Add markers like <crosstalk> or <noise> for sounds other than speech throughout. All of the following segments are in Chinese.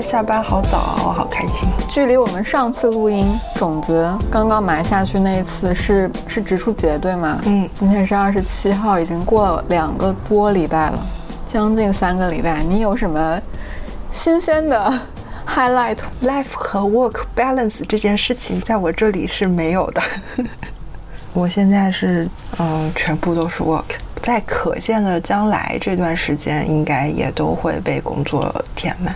下班好早啊，我好开心。距离我们上次录音种子刚刚埋下去那一次是是植树节对吗？嗯，今天是二十七号，已经过了两个多礼拜了，将近三个礼拜。你有什么新鲜的 <laughs> highlight？life 和 work balance 这件事情在我这里是没有的。<laughs> 我现在是嗯，全部都是 work，在可见的将来这段时间，应该也都会被工作填满。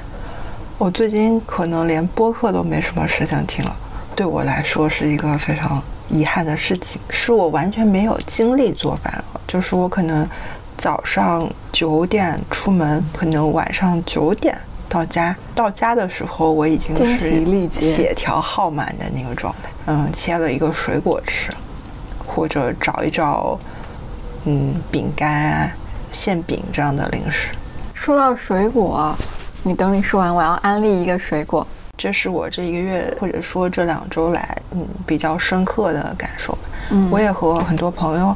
我最近可能连播客都没什么时间听了，对我来说是一个非常遗憾的事情，是我完全没有精力做饭了。就是我可能早上九点出门，可能晚上九点到家，到家的时候我已经精是疲力竭血条耗满的那个状态。嗯，切了一个水果吃，或者找一找嗯饼干啊、馅饼这样的零食。说到水果，你等你说完，我要安利一个水果。这是我这一个月或者说这两周来，嗯，比较深刻的感受。嗯我也和很多朋友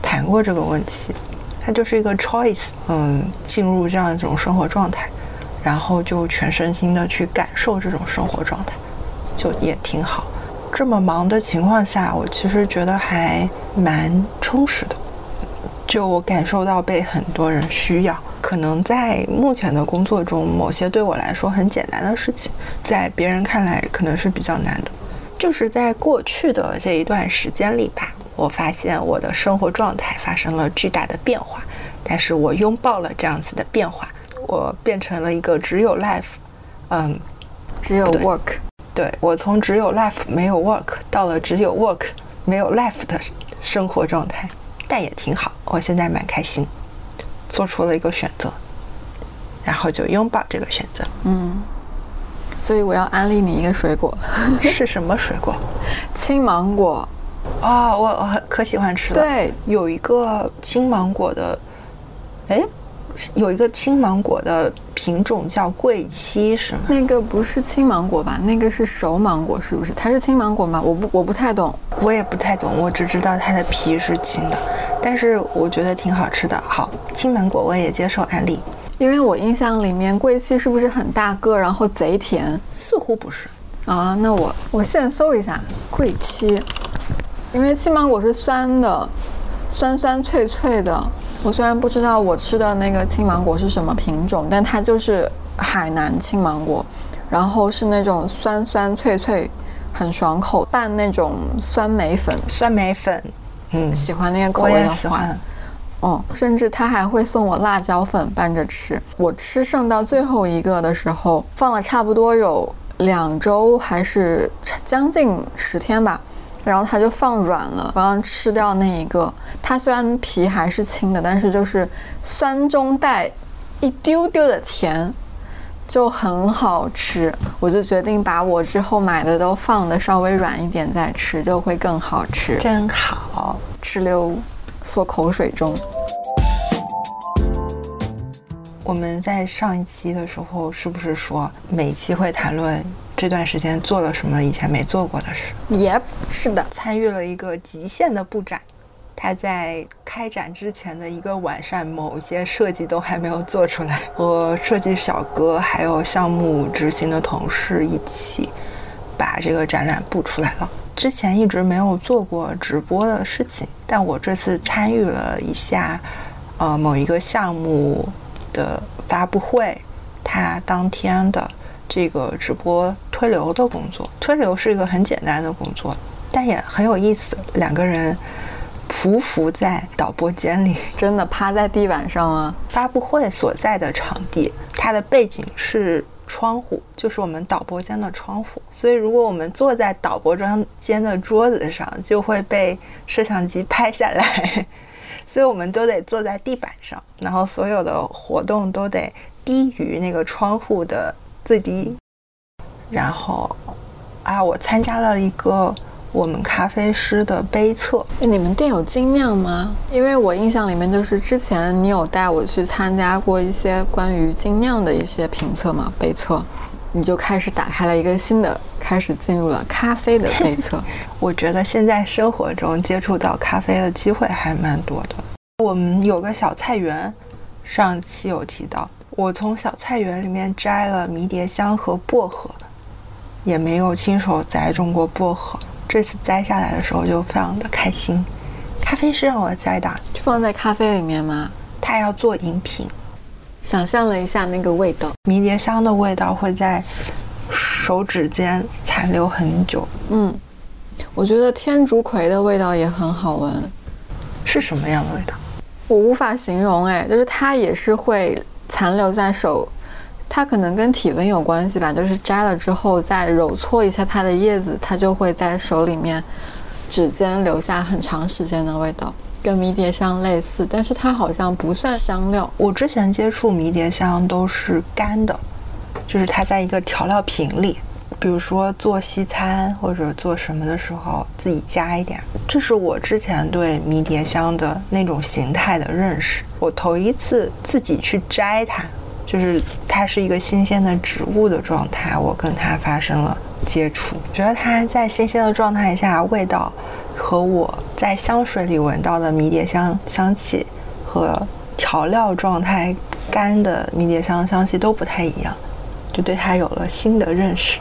谈过这个问题，它就是一个 choice，嗯，进入这样一种生活状态，然后就全身心的去感受这种生活状态，就也挺好。这么忙的情况下，我其实觉得还蛮充实的。就我感受到被很多人需要，可能在目前的工作中，某些对我来说很简单的事情，在别人看来可能是比较难的。就是在过去的这一段时间里吧，我发现我的生活状态发生了巨大的变化，但是我拥抱了这样子的变化，我变成了一个只有 life，嗯，只有 work，对我从只有 life 没有 work 到了只有 work 没有 life 的生活状态，但也挺好。我现在蛮开心，做出了一个选择，然后就拥抱这个选择。嗯，所以我要安利你一个水果，<laughs> <laughs> 是什么水果？青芒果。哦，我我很可喜欢吃了。，对，有一个青芒果的，哎，是有一个青芒果的品种叫贵七，是吗？那个不是青芒果吧？那个是熟芒果，是不是？它是青芒果吗？我不，我不太懂。我也不太懂，我只知道它的皮是青的，但是我觉得挺好吃的。好，青芒果我也接受安利，因为我印象里面贵气是不是很大个，然后贼甜似乎不是。啊？那我我现搜一下贵七，因为青芒果是酸的，酸酸脆脆的。我虽然不知道我吃的那个青芒果是什么品种，但它就是海南青芒果，然后是那种酸酸脆脆，很爽口，拌那种酸梅粉。酸梅粉，嗯，喜欢那个口味的话。哦，甚至他还会送我辣椒粉拌着吃。我吃剩到最后一个的时候，放了差不多有两周还是将近十天吧，然后它就放软了。刚刚吃掉那一个，它虽然皮还是青的，但是就是酸中带一丢丢的甜。就很好吃，我就决定把我之后买的都放的稍微软一点再吃，就会更好吃。真好。哧溜嗦口水中。我们在上一期的时候是不是说每一期会谈论这段时间做了什么以前没做过的事？Yep，是的，参与了一个极限的布展，他在开展之前的一个晚上，某些设计都还没有做出来。和设计小哥还有项目执行的同事一起把这个展览布出来了。之前一直没有做过直播的事情，但我这次参与了一下，呃，某一个项目的发布会，它当天的这个直播推流的工作。推流是一个很简单的工作，但也很有意思。两个人匍匐在导播间里，真的趴在地板上吗？发布会所在的场地，它的背景是窗户，就是我们导播间的窗户。所以，如果我们坐在导播间的桌子上，就会被摄像机拍下来。<laughs> 所以，我们都得坐在地板上，然后所有的活动都得低于那个窗户的最低。然后，啊，我参加了一个我们咖啡师的杯测，哎，你们店有精酿吗？因为我印象里面就是之前你有带我去参加过一些关于精酿的一些评测嘛，杯测，你就开始打开了一个新的，开始进入了咖啡的杯测。<laughs> 我觉得现在生活中接触到咖啡的机会还蛮多的。我们有个小菜园，上期有提到，我从小菜园里面摘了迷迭香和薄荷，也没有亲手栽种过薄荷。这次摘下来的时候就非常的开心。咖啡是让我摘的，就放在咖啡里面吗？它要做饮品。想象了一下那个味道，迷迭香的味道会在手指间残留很久。嗯，我觉得天竺葵的味道也很好闻。是什么样的味道？我无法形容哎，就是它也是会残留在手，它可能跟体温有关系吧。就是摘了之后再揉搓一下它的叶子，它就会在手里面指尖留下很长时间的味道。跟迷迭香类似，但是它好像不算香料。我之前接触迷迭香都是干的，就是它在一个调料瓶里，比如说做西餐或者做什么的时候自己加一点。这是我之前对迷迭香的那种形态的认识。我头一次自己去摘它，就是它是一个新鲜的植物的状态，我跟它发生了接触，觉得它在新鲜的状态下味道。和我在香水里闻到的迷迭香香气，和调料状态干的迷迭香香气都不太一样，就对它有了新的认识。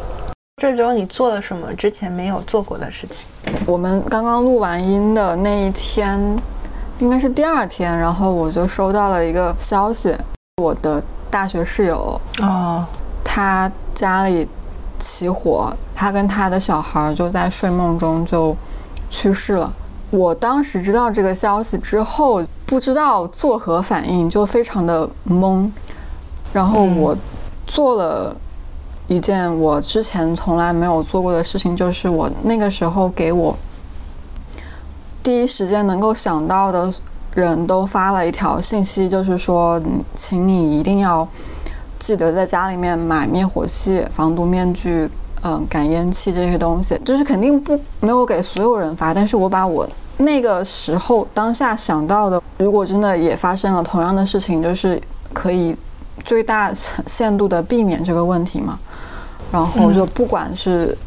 这周你做了什么之前没有做过的事情？我们刚刚录完音的那一天，应该是第二天，然后我就收到了一个消息，我的大学室友啊，他家里起火，他跟他的小孩就在睡梦中就。去世了。我当时知道这个消息之后，不知道作何反应，就非常的懵。然后我做了一件我之前从来没有做过的事情，就是我那个时候给我第一时间能够想到的人都发了一条信息，就是说，请你一定要记得在家里面买灭火器、防毒面具。嗯，感烟器这些东西，就是肯定不没有给所有人发，但是我把我那个时候当下想到的，如果真的也发生了同样的事情，就是可以最大限度的避免这个问题嘛。然后就不管是，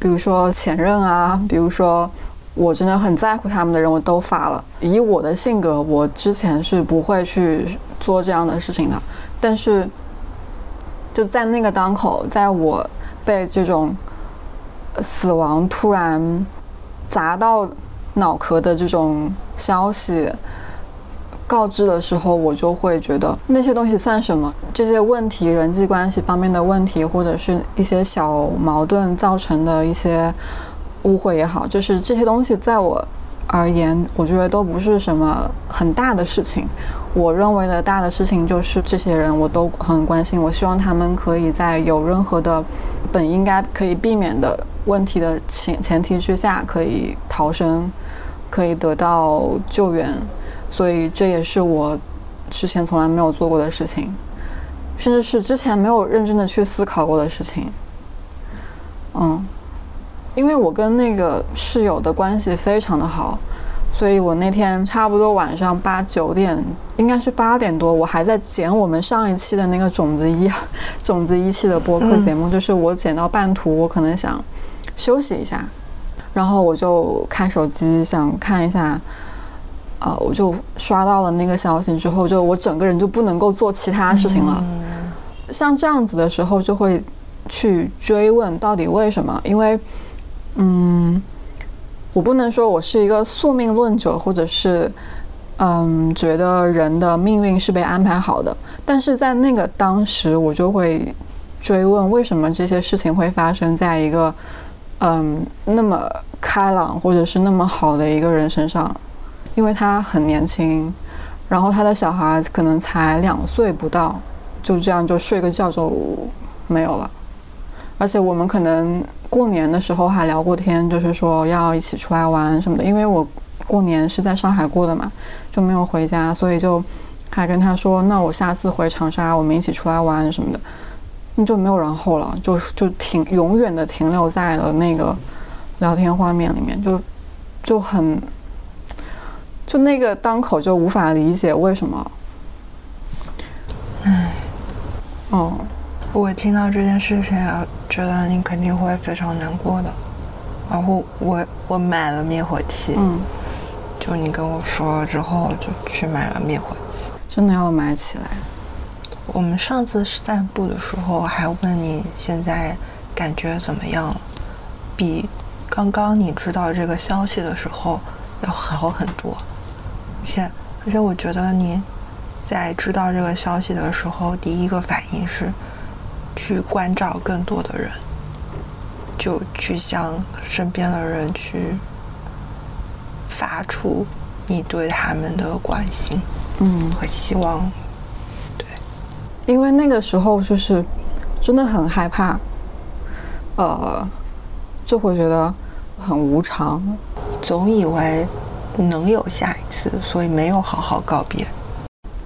比如说前任啊，比如说我真的很在乎他们的人，我都发了。以我的性格，我之前是不会去做这样的事情的，但是就在那个当口，在我。被这种死亡突然砸到脑壳的这种消息告知的时候，我就会觉得那些东西算什么？这些问题、人际关系方面的问题，或者是一些小矛盾造成的一些误会也好，就是这些东西在我。而言，我觉得都不是什么很大的事情。我认为的大的事情就是这些人我都很关心。我希望他们可以在有任何的本应该可以避免的问题的前前提之下，可以逃生，可以得到救援。所以这也是我之前从来没有做过的事情，甚至是之前没有认真的去思考过的事情。嗯。因为我跟那个室友的关系非常的好，所以我那天差不多晚上八九点，应该是八点多，我还在剪我们上一期的那个种子一，<laughs> 种子一期的播客节目，就是我剪到半途，我可能想休息一下，然后我就看手机想看一下，呃，我就刷到了那个消息之后，就我整个人就不能够做其他事情了，像这样子的时候就会去追问到底为什么，因为。嗯，我不能说我是一个宿命论者，或者是，嗯，觉得人的命运是被安排好的。但是在那个当时，我就会追问，为什么这些事情会发生在一个，嗯，那么开朗或者是那么好的一个人身上？因为他很年轻，然后他的小孩可能才两岁不到，就这样就睡个觉就没有了。而且我们可能过年的时候还聊过天，就是说要一起出来玩什么的。因为我过年是在上海过的嘛，就没有回家，所以就还跟他说，那我下次回长沙，我们一起出来玩什么的。那就没有然后了，就就停永远的停留在了那个聊天画面里面，就就很就那个当口就无法理解为什么。唉，哦。我听到这件事情，觉得你肯定会非常难过的。然后我我买了灭火器，嗯，就你跟我说了之后，就去买了灭火器。真的要买起来。我们上次散步的时候还问你现在感觉怎么样，比刚刚你知道这个消息的时候要好很多。而且而且我觉得你在知道这个消息的时候，第一个反应是去关照更多的人，就去向身边的人去发出你对他们的关心，嗯，和希望。对因为那个时候就是真的很害怕，呃，就会觉得很无常，总以为能有下一次，所以没有好好告别。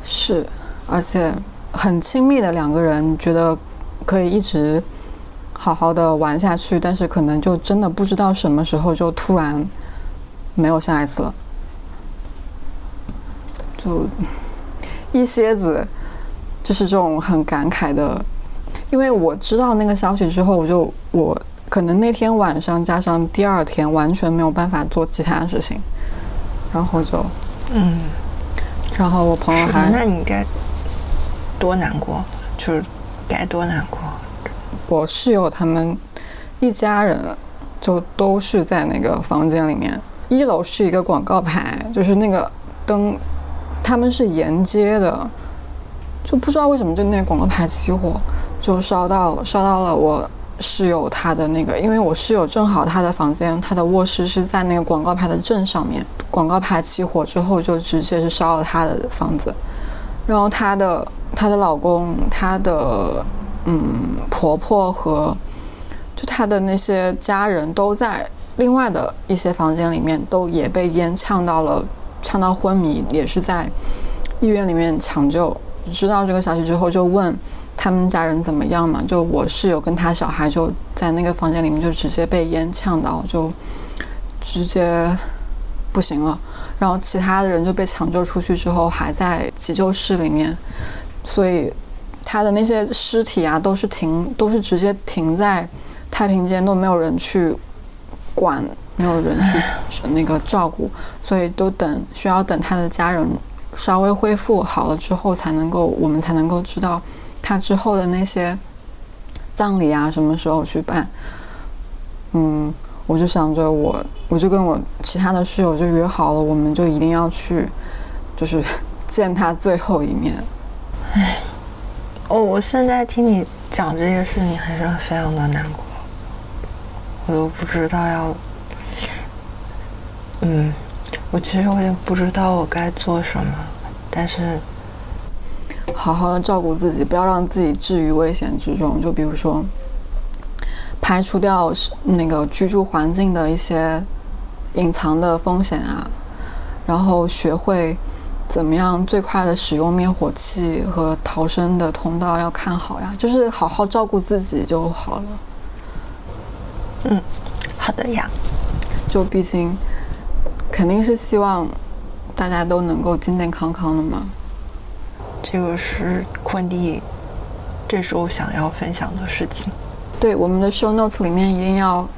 是，而且很亲密的两个人，觉得可以一直好好的玩下去，但是可能就真的不知道什么时候就突然没有下一次了，就一蝎子。就是这种很感慨的，因为我知道那个消息之后，我就我可能那天晚上加上第二天完全没有办法做其他的事情，然后就嗯，然后我朋友还那你该多难过，就是该多难过。我室友他们一家人就都是在那个房间里面，一楼是一个广告牌，就是那个灯，他们是沿街的。就不知道为什么，就那个广告牌起火，就烧到烧到了我室友他的那个，因为我室友正好他的房间，他的卧室是在那个广告牌的正上面。广告牌起火之后，就直接是烧了他的房子，然后他的她的老公、她的嗯婆婆和就她的那些家人都在另外的一些房间里面，都也被烟呛到了，呛到昏迷，也是在医院里面抢救。知道这个消息之后，就问他们家人怎么样嘛？就我室友跟他小孩就在那个房间里面，就直接被烟呛到，就直接不行了。然后其他的人就被抢救出去之后，还在急救室里面，所以他的那些尸体啊，都是停，都是直接停在太平间，都没有人去管，没有人去那个照顾，所以都等需要等他的家人。稍微恢复好了之后，才能够我们才能够知道他之后的那些葬礼啊，什么时候去办。嗯，我就想着我，我就跟我其他的室友就约好了，我们就一定要去，就是 <laughs> 见他最后一面。唉，哦，我现在听你讲这些事情，还是非常的难过，我都不知道要，嗯。我其实我也不知道我该做什么，但是好好的照顾自己，不要让自己置于危险之中。就比如说，排除掉那个居住环境的一些隐藏的风险啊，然后学会怎么样最快的使用灭火器和逃生的通道要看好呀，就是好好照顾自己就好了。嗯，好的呀。就毕竟。肯定是希望大家都能够健健康康的嘛。这个是坤弟这时候想要分享的事情。对，我们的 show notes 里面一定要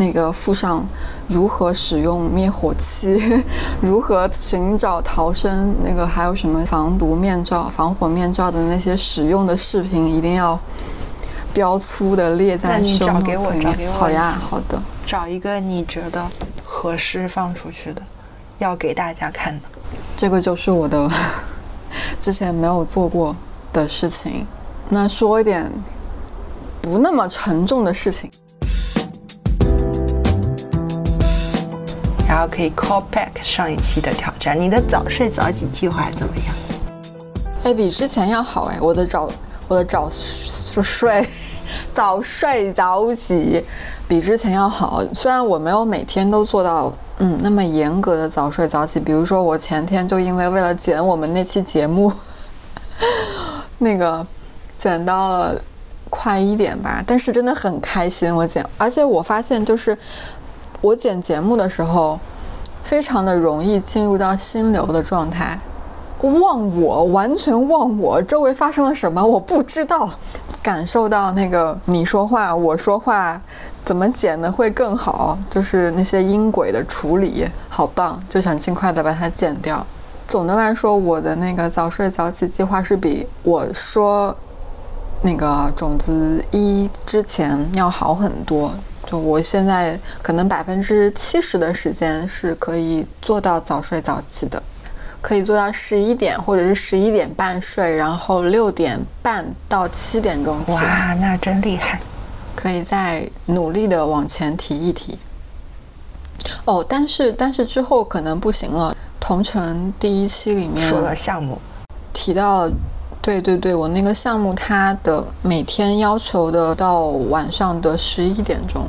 那个附上如何使用灭火器，<laughs> 如何寻找逃生，那个还有什么防毒面罩、防火面罩的那些使用的视频，一定要标粗的列在 notes 里面。好呀，好的。找一个你觉得。合适放出去的，要给大家看的，这个就是我的 <laughs> 之前没有做过的事情。那说一点不那么沉重的事情，可以 call back 上一期的挑战。你的早睡早起计划怎么样？哎，比之前要好哎！我的早，我的早睡，<laughs> 早睡早起。比之前要好，虽然我没有每天都做到嗯那么严格的早睡早起。比如说我前天就因为为了剪我们那期节目，<laughs> 那个剪到了快一点吧，但是真的很开心我剪，而且我发现就是我剪节目的时候，非常的容易进入到心流的状态，忘我完全忘我周围发生了什么我不知道，感受到那个你说话我说话。怎么剪的会更好？就是那些音轨的处理，好棒！就想尽快的把它剪掉。总的来说，我的那个早睡早起计划是比我说那个种子一之前要好很多。就我现在可能百分之七十的时间是可以做到早睡早起的，可以做到十一点或者是十一点半睡，然后六点半到七点钟起。哇，那真厉害！可以再努力的往前提一提。哦，但是但是之后可能不行了。同城第一期里面说了项目，提到，对对对，我那个项目它的每天要求的到晚上的十一点钟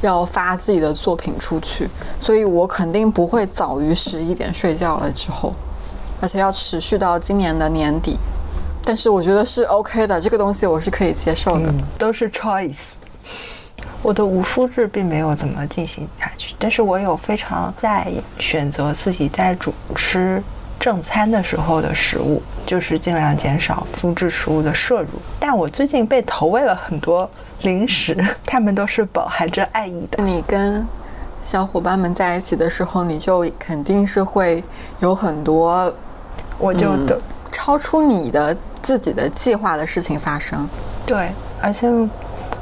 要发自己的作品出去，所以我肯定不会早于十一点睡觉了。之后，而且要持续到今年的年底。但是我觉得是 OK 的，这个东西我是可以接受的，都是 choice。我的无麸质并没有怎么进行下去，但是我有非常在选择自己在主吃正餐的时候的食物，就是尽量减少麸质食物的摄入。但我最近被投喂了很多零食，它们都是饱含着爱意的。你跟小伙伴们在一起的时候，你就肯定是会有很多，我就的超出你的自己的计划的事情发生。对，而且。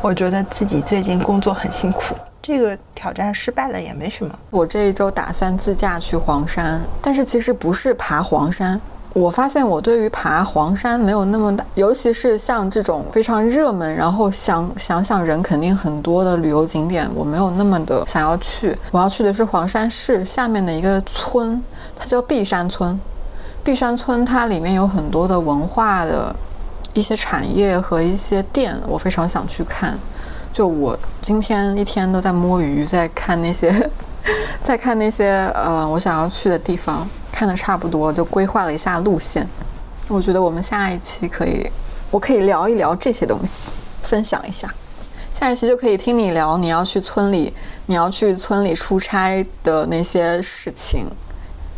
我觉得自己最近工作很辛苦，这个挑战失败了也没什么。我这一周打算自驾去黄山，但是其实不是爬黄山。我发现我对于爬黄山没有那么大，尤其是像这种非常热门，然后想 <laughs> 想想人肯定很多的旅游景点，我没有那么的想要去。我要去的是黄山市下面的一个村，它叫碧山村。碧山村它里面有很多的文化的。一些产业和一些店，我非常想去看。就我今天一天都在摸鱼，在看那些，<laughs> 在看那些呃，我想要去的地方，看的差不多，就规划了一下路线。我觉得我们下一期可以，我可以聊一聊这些东西，分享一下。下一期就可以听你聊你要去村里，你要去村里出差的那些事情、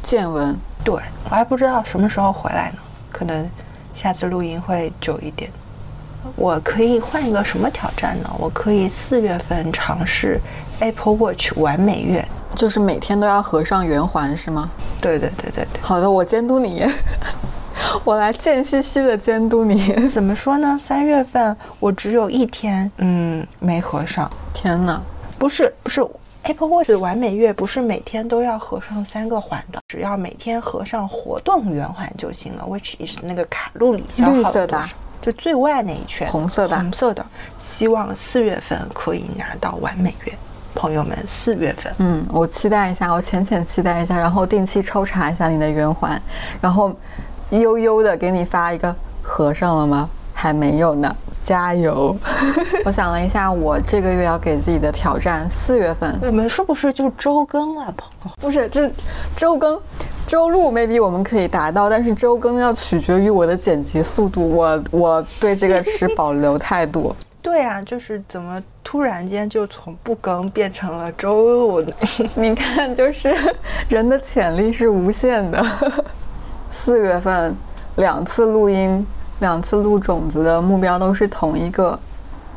见闻。对我还不知道什么时候回来呢，可能。下次录音会久一点，我可以换一个什么挑战呢？我可以四月份尝试 Apple Watch 完美月，就是每天都要合上圆环，是吗？对对对对对。好的，我监督你，<laughs> 我来贱兮兮的监督你。怎么说呢？三月份我只有一天，嗯，没合上。天哪！不是不是。Apple Watch 完美月不是每天都要合上三个环的，只要每天合上活动圆环就行了。Which is 那个卡路里消耗绿色的，就最外那一圈，红色的，红色的。希望四月份可以拿到完美月，朋友们，四月份。嗯，我期待一下，我浅浅期待一下，然后定期抽查一下你的圆环，然后悠悠的给你发一个合上了吗？还没有呢。加油！<laughs> 我想了一下，我这个月要给自己的挑战，四月份我们是不是就周更了，朋友？不是，这周更，周录 maybe 我们可以达到，但是周更要取决于我的剪辑速度，我我对这个持保留态度。<laughs> 对啊，就是怎么突然间就从不更变成了周录呢？<laughs> 你看，就是人的潜力是无限的。<laughs> 四月份两次录音。两次录种子的目标都是同一个，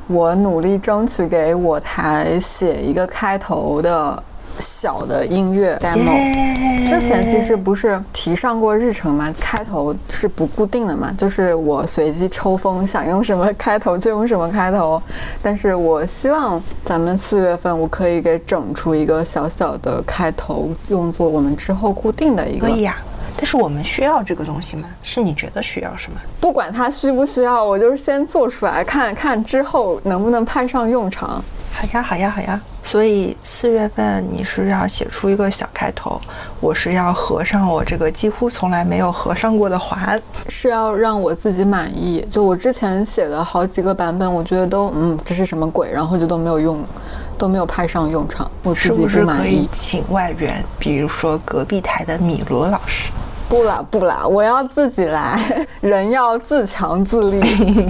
我努力争取给我台写一个开头的小的音乐 demo。之前其实不是提上过日程吗？开头是不固定的嘛，就是我随机抽风，想用什么开头就用什么开头。但是我希望咱们四月份我可以给整出一个小小的开头，用作我们之后固定的一个。可以呀但是我们需要这个东西吗？是你觉得需要什么？不管它需不需要，我就是先做出来看看之后能不能派上用场。好呀，好呀，好呀。所以四月份你是要写出一个小开头，我是要合上我这个几乎从来没有合上过的环，是要让我自己满意。就我之前写的好几个版本，我觉得都嗯，这是什么鬼？然后就都没有用，都没有派上用场，我自己不满意。请外援，比如说隔壁台的米罗老师。不啦不啦，我要自己来，<laughs> 人要自强自立。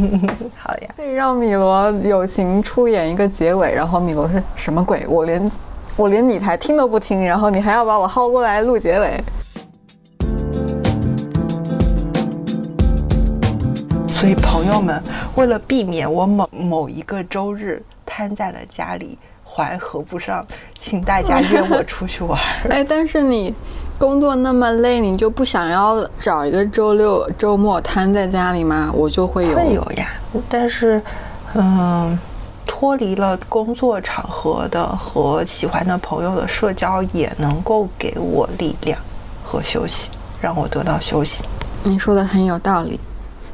<laughs> 好呀，可以让米罗友情出演一个结尾，然后米罗是什么鬼？我连我连你台听都不听，然后你还要把我薅过来录结尾。所以朋友们，为了避免我某某一个周日瘫在了家里。怀合不上，请大家约我出去玩。<laughs> 哎，但是你工作那么累，你就不想要找一个周六周末瘫在家里吗？我就会有，会有呀。但是，嗯，脱离了工作场合的和喜欢的朋友的社交，也能够给我力量和休息，让我得到休息。你说的很有道理。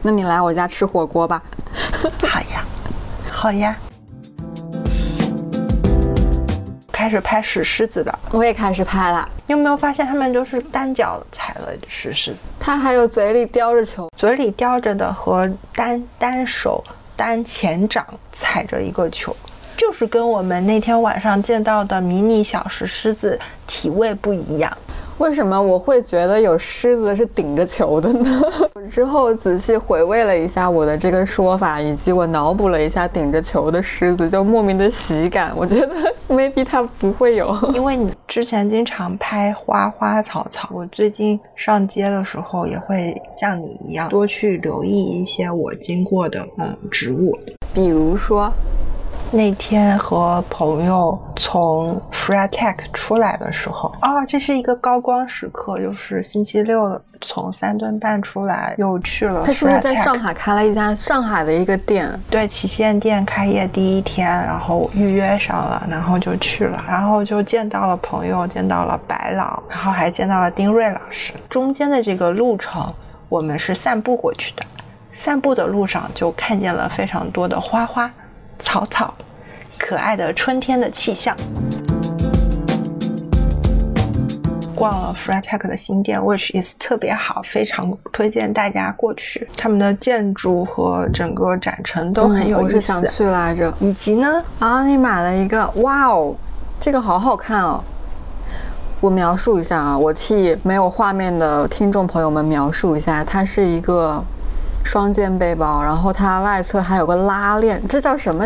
那你来我家吃火锅吧。好呀，好呀。开始拍石狮子的，我也开始拍了。你有没有发现他们都是单脚踩了石狮子？他还有嘴里叼着球，嘴里叼着的和单单手单前掌踩着一个球，就是跟我们那天晚上见到的迷你小石狮子体位不一样。为什么我会觉得有狮子是顶着球的呢？我 <laughs> 之后仔细回味了一下我的这个说法，以及我脑补了一下顶着球的狮子，就莫名的喜感。我觉得 <laughs> maybe 它不会有，因为你之前经常拍花花草草，我最近上街的时候也会像你一样多去留意一些我经过的嗯植物，比如说。那天和朋友从 Freetech 出来的时候，啊，这是一个高光时刻，就是星期六从三顿半出来，又去了。他是不是在上海开了一家上海的一个店？对，旗舰店开业第一天，然后预约上了，然后就去了，然后就见到了朋友，见到了白老，然后还见到了丁瑞老师。中间的这个路程，我们是散步过去的，散步的路上就看见了非常多的花花。草草，可爱的春天的气象。逛了 Freetech 的新店，which is 特别好，非常推荐大家过去。他们的建筑和整个展陈都很有意思。我是想去来着。以及呢？啊，你买了一个，哇哦，这个好好看哦。我描述一下啊，我替没有画面的听众朋友们描述一下，它是一个。双肩背包，然后它外侧还有个拉链，这叫什么？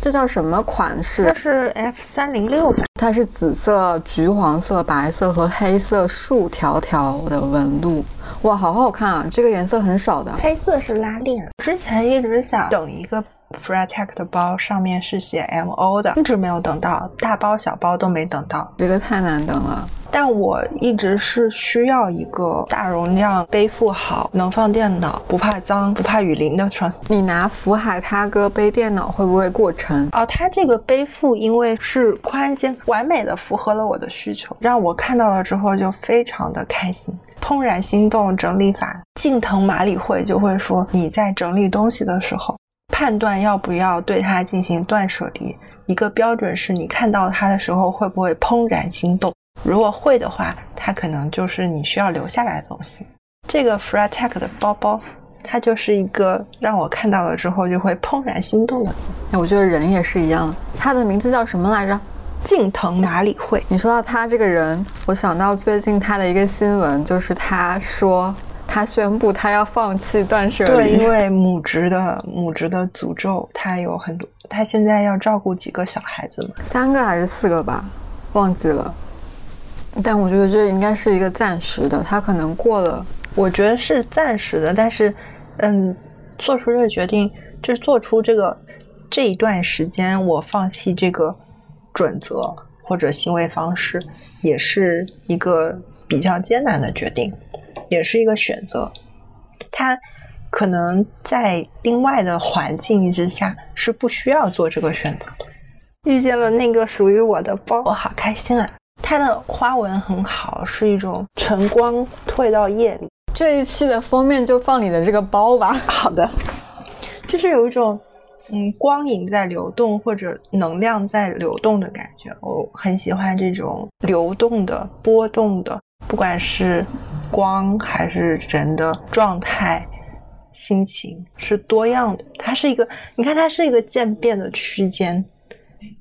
这叫什么款式？这是 F 三零六吧？它是紫色、橘黄色、白色和黑色竖条条的纹路，哇，好好看啊！这个颜色很少的，黑色是拉链。之前一直想等一个 Freetech 的包，上面是写 MO 的，一直没有等到，大包小包都没等到，这个太难等了。但我一直是需要一个大容量、背负好、能放电脑、不怕脏、不怕雨淋的床。你拿福海他哥背电脑会不会过沉？哦，它这个背负因为是宽肩，完美的符合了我的需求，让我看到了之后就非常的开心。怦然心动整理法，近藤麻里惠就会说，你在整理东西的时候，判断要不要对它进行断舍离，一个标准是你看到它的时候会不会怦然心动。如果会的话，它可能就是你需要留下来的东西。这个 Freetech 的包包，它就是一个让我看到了之后就会怦然心动的。哎，我觉得人也是一样。他的名字叫什么来着？近藤麻里惠。你说到他这个人，我想到最近他的一个新闻，就是他说他宣布他要放弃断舍离。对，因为母职的母职的诅咒，他有很多。他现在要照顾几个小孩子嘛？三个还是四个吧？忘记了。但我觉得这应该是一个暂时的，他可能过了，我觉得是暂时的。但是，嗯，做出这个决定，就是做出这个这一段时间我放弃这个准则或者行为方式，也是一个比较艰难的决定，也是一个选择。他可能在另外的环境之下是不需要做这个选择的。遇见了那个属于我的包，我好开心啊！它的花纹很好，是一种晨光退到夜里。这一期的封面就放你的这个包吧。<laughs> 好的，就是有一种嗯光影在流动或者能量在流动的感觉。我很喜欢这种流动的、波动的，不管是光还是人的状态、心情是多样的。它是一个，你看，它是一个渐变的区间。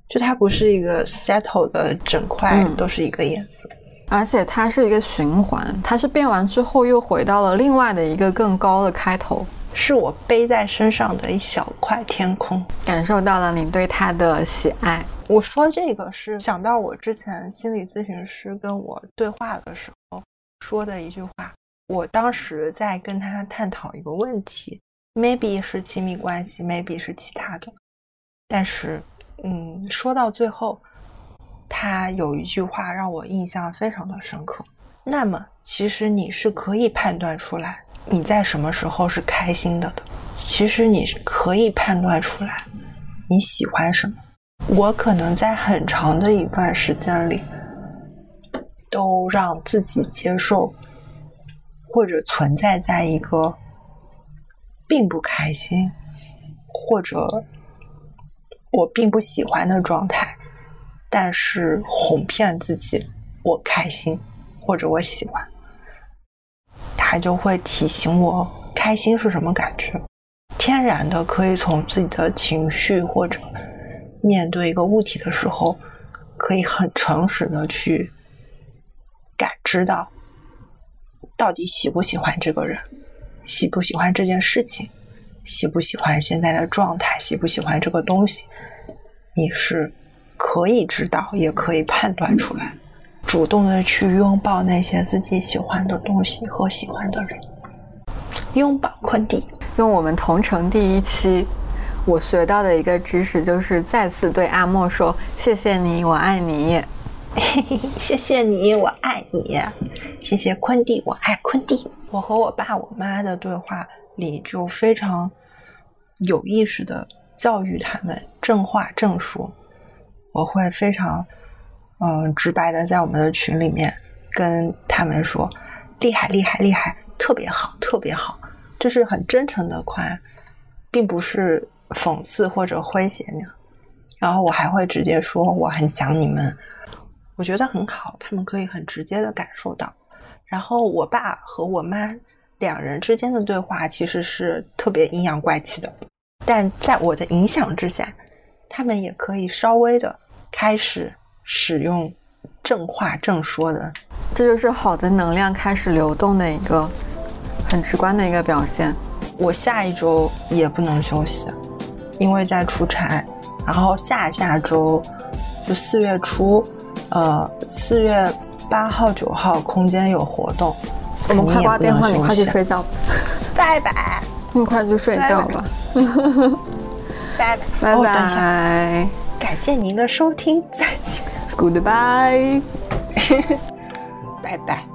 就它不是一个 settle 的整块都是一个颜色，而且它是一个循环，它是变完之后又回到了另外的一个更高的开头，是我背在身上的一小块天空，感受到了你对它的喜爱。我说这个是想到我之前心理咨询师跟我对话的时候说的一句话，我当时在跟他探讨一个问题，maybe 是亲密关系，maybe 是其他的，但是。嗯，说到最后，他有一句话让我印象非常的深刻。那么，其实你是可以判断出来你在什么时候是开心的的。其实你是可以判断出来你喜欢什么。我可能在很长的一段时间里，都让自己接受或者存在在一个并不开心或者我并不喜欢的状态，但是哄骗自己我开心。或者我喜欢，他就会提醒我开心是什么感觉。天然的可以从自己的情绪或者面对一个物体的时候，可以很诚实的去感知到，到底喜不喜欢这个人，喜不喜欢这件事情，喜不喜欢现在的状态，喜不喜欢这个东西，你是可以知道，也可以判断出来。主动的去拥抱那些自己喜欢的东西和喜欢的人，拥抱昆蒂。用我们同城第一期我学到的一个知识，就是再次对阿莫说：“谢谢你，我爱你。” <laughs> 谢谢你，我爱你。谢谢昆蒂，我爱昆蒂。我和我爸我妈的对话里，就非常有意识的教育他们正话正说。我会非常。嗯，直白的在我们的群里面跟他们说，厉害厉害厉害，特别好特别好，这是很真诚的夸，并不是讽刺或者诙谐那样。然后我还会直接说我很想你们，我觉得很好，他们可以很直接的感受到。然后我爸和我妈两人之间的对话其实是特别阴阳怪气的，但在我的影响之下，他们也可以稍微的开始。使用正话正说的，这就是好的能量开始流动的一个很直观的一个表现。我下一周也不能休息，因为在出差。然后下下周就四月初，呃，四月八号、九号空间有活动。我们快挂电话，你快去睡觉。拜拜，<laughs> 你快去睡觉吧。<laughs> 拜拜，拜拜。感谢您的收听，再见。Goodbye，<laughs> 拜拜。